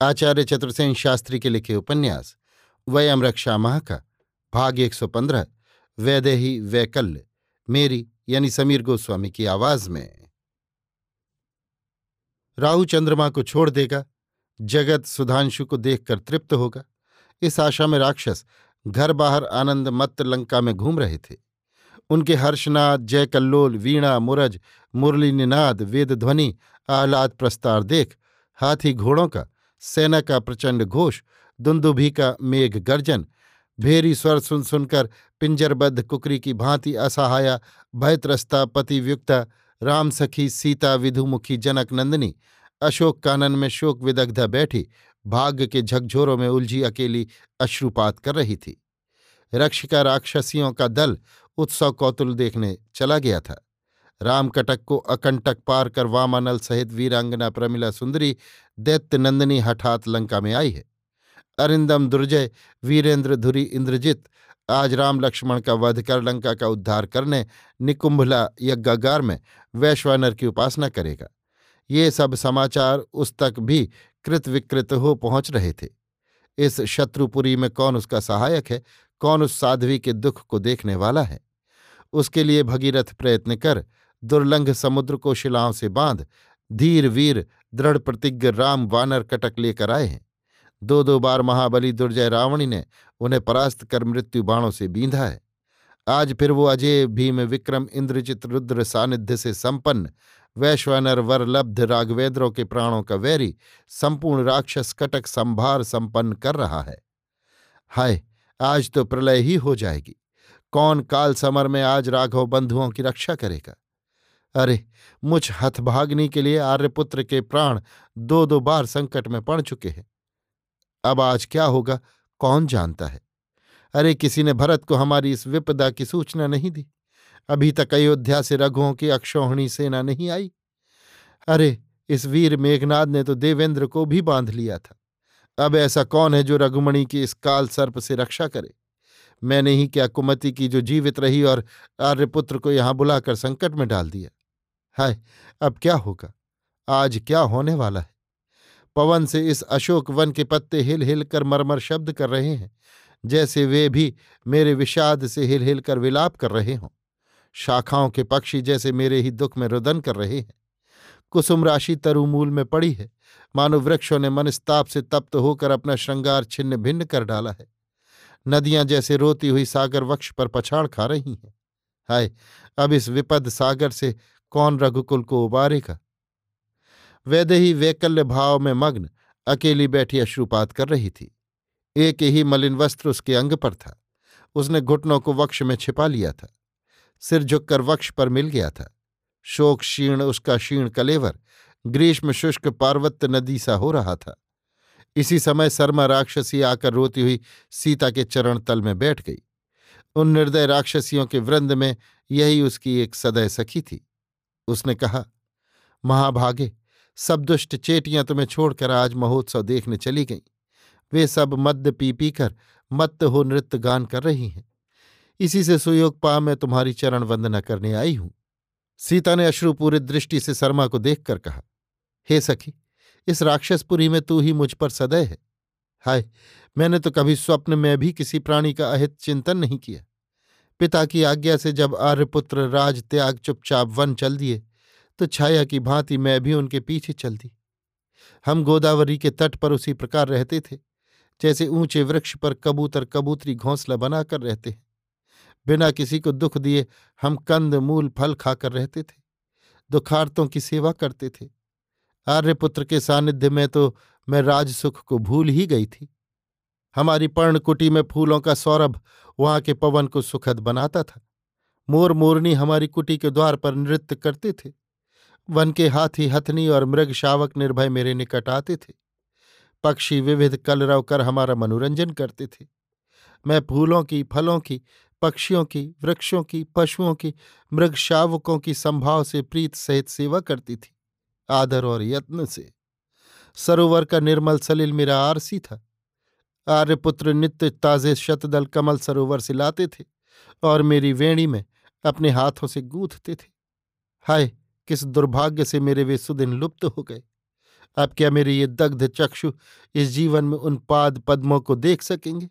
आचार्य चतुर्सेन शास्त्री के लिखे उपन्यास, वयम रक्षा माह का भाग 115 वैदेही वैकल्य, मेरी यानी समीर गोस्वामी की आवाज़ में। राहु चंद्रमा को छोड़ देगा, जगत सुधांशु को देखकर तृप्त होगा। इस आशा में राक्षस घर बाहर आनंद मत्त लंका में घूम रहे थे। उनके हर्षनाद जय कल्लोल वीणा, मुरज मुरली निनाद वेद ध्वनि आह्लाद प्रस्तार देख हाथी घोड़ों का सेना का प्रचंड घोष, दुंदुभी का मेघ गर्जन, भेरी स्वर सुन सुनकर पिंजरबद्ध कुकरी की भांति असहाया, भयत्रस्ता पतिव्युक्ता राम सखी सीता विधुमुखी जनक नंदिनी, अशोक कानन में शोक विदग्धा बैठी भाग्य के झकझोरों में उलझी अकेली अश्रुपात कर रही थी। रक्षिका राक्षसियों का दल उत्सव कौतुल देखने चला गया था। रामकटक को अकंटक पार कर वामानल सहित वीरांगना प्रमिला सुंदरी, दैत्य नंदिनी हठात लंका में आई है। अरिंदम, दुर्जय, वीरेंद्र, धुरी, इंद्रजित, आज राम लक्ष्मण का वध कर लंका का उद्धार करने निकुंभला यज्ञागार में वैश्वानर की उपासना करेगा। ये सब समाचार उस तक भी कृत विकृत हो पहुँच रहे थे। इस शत्रुपुरी में कौन उसका सहायक है? कौन उस साध्वी के दुख को देखने वाला है? उसके लिए भगीरथ प्रयत्न कर दुर्लंघ समुद्र को शिलाओं से बाँध, धीर वीर दृढ़ प्रतिज्ञ राम वानर कटक लेकर आए हैं। दो दो बार महाबली दुर्जय रावणी ने उन्हें परास्त कर मृत्यु बाणों से बींधा है। आज फिर वो अजय, भीम, विक्रम, इंद्रजित, रुद्र सानिध्य से संपन्न, वैश्वानर वरलब्ध राघवेंद्रों के प्राणों का वैरी, संपूर्ण राक्षस कटक संभार संपन्न कर रहा है। हाय, आज तो प्रलय ही हो जाएगी। कौन काल समर में आज राघव बंधुओं की रक्षा करेगा? अरे, मुझ हथभाग्नि के लिए आर्यपुत्र के प्राण दो दो बार संकट में पड़ चुके हैं। अब आज क्या होगा, कौन जानता है? अरे, किसी ने भरत को हमारी इस विपदा की सूचना नहीं दी। अभी तक अयोध्या से रघुओं की अक्षोहणी सेना नहीं आई। अरे, इस वीर मेघनाद ने तो देवेंद्र को भी बाँध लिया था। अब ऐसा कौन है जो रघुमणि की इस काल सर्प से रक्षा करे? मैंने ही क्या कुमति की जो जीवित रही और आर्यपुत्र को यहाँ बुलाकर संकट में डाल दिया। हाय, अब क्या होगा? आज क्या होने वाला है? पवन से इस अशोक वन के पत्ते हिल हिल कर मरमर शब्द कर रहे हैं, जैसे वे भी मेरे विषाद से हिल हिल कर विलाप कर रहे हों। शाखाओं के पक्षी जैसे मेरे ही दुख में रुदन कर रहे हैं। कुसुम राशि तरुमूल में पड़ी है। मानो वृक्षों ने मनस्ताप से तप्त होकर अपना श्रृंगार छिन्न भिन्न कर डाला है। नदियाँ जैसे रोती हुई सागर वक्ष पर पछाड़ खा रही हैं। हाय, अब इस विपद सागर से कौन रघुकुल को उबारेगा? वैदेही वैकल्य भाव में मग्न, अकेली बैठी अश्रुपात कर रही थी। एक ही मलिन वस्त्र उसके अंग पर था। उसने घुटनों को वक्ष में छिपा लिया था। सिर झुककर वक्ष पर मिल गया था। शोक क्षीण उसका क्षीण कलेवर, ग्रीष्म शुष्क पार्वत्य नदी सा हो रहा था। इसी समय शर्मा राक्षसी आकर रोती हुई सीता के चरण तल में बैठ गई। उन निर्दय राक्षसियों के वृंद में यही उसकी एक सदय सखी थी। उसने कहा, महाभागे, सब दुष्ट चेटियाँ तुम्हें छोड़कर आज महोत्सव देखने चली गईं। वे सब मद्य पी पी कर मत्त हो नृत्य गान कर रही हैं। इसी से सुयोग पा मैं तुम्हारी चरण वंदना करने आई हूँ। सीता ने अश्रुपूरित दृष्टि से शर्मा को देखकर कहा, हे सखी, इस राक्षसपुरी में तू ही मुझ पर सदय है। हाय, मैंने तो कभी स्वप्न में भी किसी प्राणी का अहित चिंतन नहीं किया। पिता की आज्ञा से जब आर्यपुत्र राज त्याग चुपचाप वन चल दिए तो छाया की भांति मैं भी उनके पीछे चल दी। हम गोदावरी के तट पर उसी प्रकार रहते थे, जैसे ऊँचे वृक्ष पर कबूतर कबूतरी घोंसला बनाकर रहते हैं। बिना किसी को दुख दिए हम कंद, मूल, फल खाकर रहते थे, दुखार्तों की सेवा करते थे। आर्यपुत्र के सानिध्य में तो मैं राजसुख को भूल ही गई थी। हमारी पर्णकुटी में फूलों का सौरभ वहाँ के पवन को सुखद बनाता था। मोर मोरनी हमारी कुटी के द्वार पर नृत्य करते थे। वन के हाथी, हथनी और मृग शावक निर्भय मेरे निकट आते थे। पक्षी विविध कलरव कर हमारा मनोरंजन करते थे। मैं फूलों की, फलों की, पक्षियों की, वृक्षों की, पशुओं की, मृग शावकों की संभाव से प्रीत सहित सेवा करती थी, आदर और यत्न से। सरोवर का निर्मल सलिल मेरा आरसी था। आर्यपुत्र नित्य ताजे शतदल कमल सरोवर से लाते थे और मेरी वेणी में अपने हाथों से गूंथते थे। हाय, किस दुर्भाग्य से मेरे वे सुदिन लुप्त हो गए। अब क्या मेरे ये दग्ध चक्षु इस जीवन में उन पाद पद्मों को देख सकेंगे?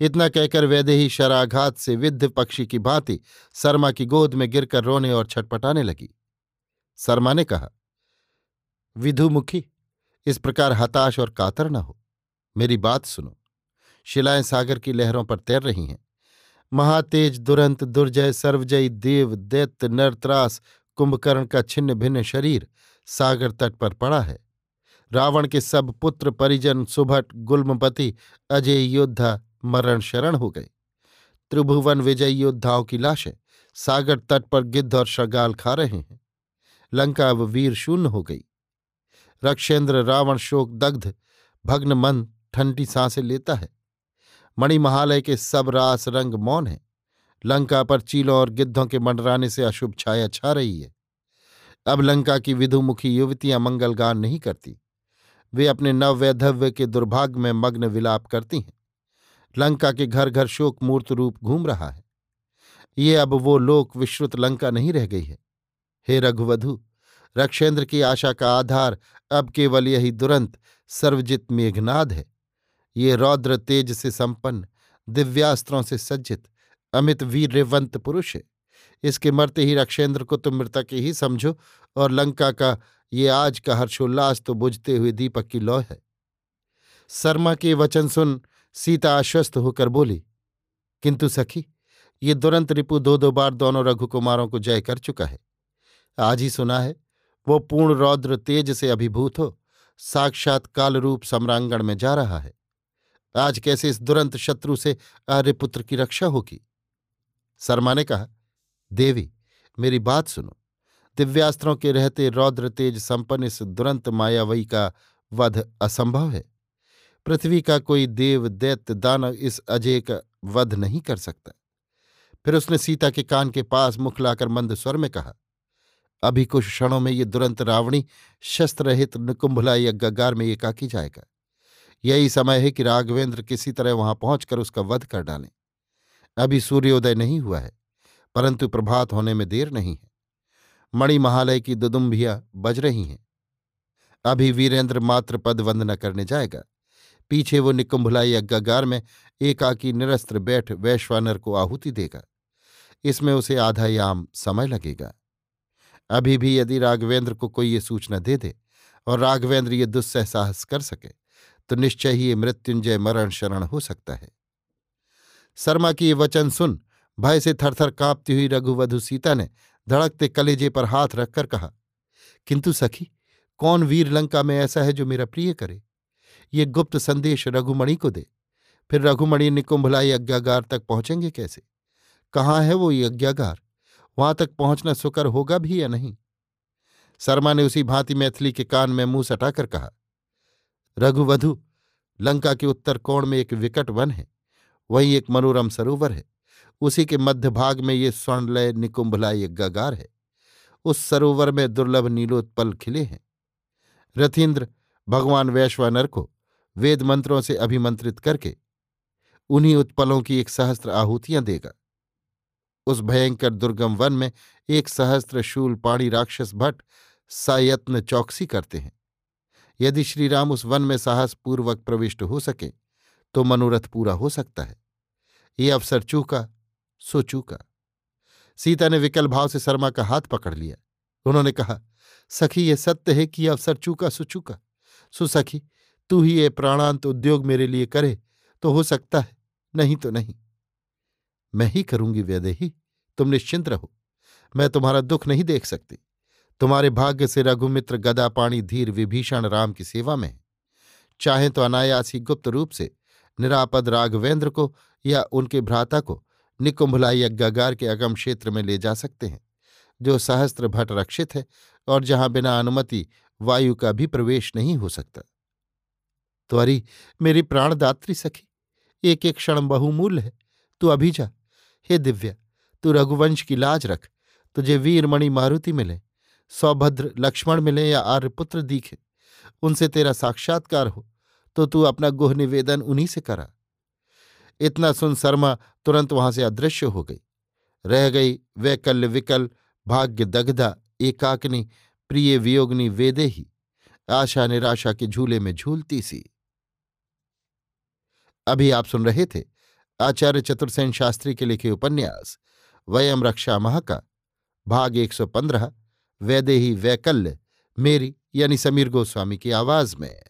इतना कहकर वैदेही शराघात से विद्ध पक्षी की भांति शर्मा की गोद में गिरकर रोने और छटपटाने लगी। शर्मा ने कहा, विधुमुखी, इस प्रकार हताश और कातर न हो। मेरी बात सुनो। शिलाएँ सागर की लहरों पर तैर रही हैं। महातेज दुरंत दुर्जय सर्वजयी देव दैत्य नरत्रास कुंभकर्ण का छिन्न भिन्न शरीर सागर तट पर पड़ा है। रावण के सब पुत्र परिजन सुभट गुल्मपति अजय योद्धा मरण शरण हो गए। त्रिभुवन विजयी योद्धाओं की लाशें सागर तट पर गिद्ध और शगाल खा रहे हैं। लंका अब वीर शून्य हो गई। रक्षेंद्र रावण शोक दग्ध भग्न मन ठंडी साँसें लेता है। मणिमहालय के सब रास रंग मौन है। लंका पर चीलों और गिद्धों के मंडराने से अशुभ छाया छा रही है। अब लंका की विधुमुखी युवतियाँ मंगल गान नहीं करती। वे अपने नववैधव्य के दुर्भाग्य में मग्न विलाप करती हैं। लंका के घर घर शोक मूर्त रूप घूम रहा है। ये अब वो लोक विश्रुत लंका नहीं रह गई है। हे रघुवधु, रक्षेंद्र की आशा का आधार अब केवल यही दुरंत, सर्वजित मेघनाद है। ये रौद्र तेज से संपन्न, दिव्यास्त्रों से सज्जित, अमित वीरवंत पुरुष है। इसके मरते ही रक्षेंद्र को तुम मृतक ही समझो और लंका का ये आज का हर्षोल्लास तो बुझते हुए दीपक की लौ है। शर्मा के वचन सुन सीता आश्वस्त होकर बोली, किंतु सखी, ये दुरंत रिपु दो दो बार दोनों रघुकुमारों को जय कर चुका है। आज ही सुना है, वो पूर्ण रौद्र तेज से अभिभूत हो, साक्षात कालरूप सम्रांगण में जा रहा है। आज कैसे इस दुरंत शत्रु से आर्यपुत्र की रक्षा होगी? शर्मा ने कहा, देवी, मेरी बात सुनो। दिव्यास्त्रों के रहते रौद्र तेज संपन्न इस दुरंत मायावई का वध असंभव है। पृथ्वी का कोई देव दैत्य दानव इस अजय का वध नहीं कर सकता। फिर उसने सीता के कान के पास मुख लाकर मंद स्वर में कहा, अभी कुछ क्षणों में ये दुरंत रावणी शस्त्र शस्त्रहित निकुंभला यज्ञागार में एकाकी जाएगा। यही समय है कि राघवेंद्र किसी तरह वहाँ पहुंचकर उसका वध कर डालें। अभी सूर्योदय नहीं हुआ है, परंतु प्रभात होने में देर नहीं है। मणि महालय की दुदुम्भियाँ बज रही हैं। अभी वीरेंद्र मात्र पद वंदना करने जाएगा। पीछे वो निकुंभलाई अग्गागार में एकाकी निरस्त्र बैठ वैश्वानर को आहुति देगा। इसमें उसे आधा याम समय लगेगा। अभी भी यदि राघवेंद्र को कोई ये सूचना दे दे और राघवेंद्र ये दुस्सह साहस कर सके तो निश्चय ही ये मृत्युंजय मरण शरण हो सकता है। शर्मा की ये वचन सुन, भय से थरथर कांपती हुई रघुवधु सीता ने धड़कते कलेजे पर हाथ रखकर कहा, किंतु सखी, कौन वीर लंका में ऐसा है जो मेरा प्रिय करे? ये गुप्त संदेश रघुमणि को दे। फिर रघुमणि निकुंभलाई यज्ञागार तक पहुँचेंगे कैसे? कहाँ है वो यज्ञागार? वहाँ तक पहुँचना सुकर होगा भी या नहीं? शर्मा ने उसी भांति मैथिली के कान में मुँह सटाकर कहा रघुवधु, लंका के उत्तर कोण में एक विकट वन है, वहीं एक मनोरम सरोवर है। उसी के मध्य भाग में ये स्वर्णलय निकुंभलाय गगार है। उस सरोवर में दुर्लभ नीलोत्पल खिले हैं। रथीन्द्र भगवान वैश्वानर को वेद मंत्रों से अभिमंत्रित करके उन्हीं उत्पलों की एक सहस्त्र आहूतियाँ देगा। उस भयंकर दुर्गम वन में एक सहस्त्र शूल पाणी राक्षस भट्ट सायत्न चौकसी करते हैं। यदि श्रीराम उस वन में साहसपूर्वक प्रविष्ट हो सके तो मनोरथ पूरा हो सकता है। ये अवसर चूका, सो चूका। सीता ने विकल भाव से शर्मा का हाथ पकड़ लिया। उन्होंने कहा, सखी, ये सत्य है कि अवसर चूका, सो चूका। सुसखी तू ही ये प्राणांत उद्योग मेरे लिए करे तो हो सकता है। नहीं तो नहीं। मैं ही करूँगी व्यदेही तुम निश्चिंत रहो। मैं तुम्हारा दुख नहीं देख सकती। तुम्हारे भाग्य से रघुमित्र गदा पाणी धीर विभीषण राम की सेवा में चाहे तो अनायास ही गुप्त रूप से निरापद राघवेंद्र को या उनके भ्राता को निकुंभलाई यज्ञागार के अगम क्षेत्र में ले जा सकते हैं, जो सहस्त्र भट्ट रक्षित है और जहाँ बिना अनुमति वायु का भी प्रवेश नहीं हो सकता। त्वरी, मेरी प्राणदात्री सखी, एक एक क्षण बहुमूल्य है। तू अभी जा। हे दिव्या, तू रघुवंश की लाज रख। तुझे वीरमणि मारुति मिले। सौभद्र लक्ष्मण मिले या आर्यपुत्र दीखे, उनसे तेरा साक्षात्कार हो तो तू अपना गुह निवेदन उन्हीं से करा। इतना सुन शर्मा तुरंत वहाँ से अदृश्य हो गई। रह गई वैकल्य विकल, भाग्य दग्धा, एकाकनी, प्रिय वियोगनी वेदे ही, आशा निराशा के झूले में झूलती सी। अभी आप सुन रहे थे आचार्य चतुर्सेन शास्त्री के लिखे उपन्यास, वयम रक्षा मह का भाग 115 वैदेही वैकल्य मेरी यानी समीर गोस्वामी की आवाज़ में।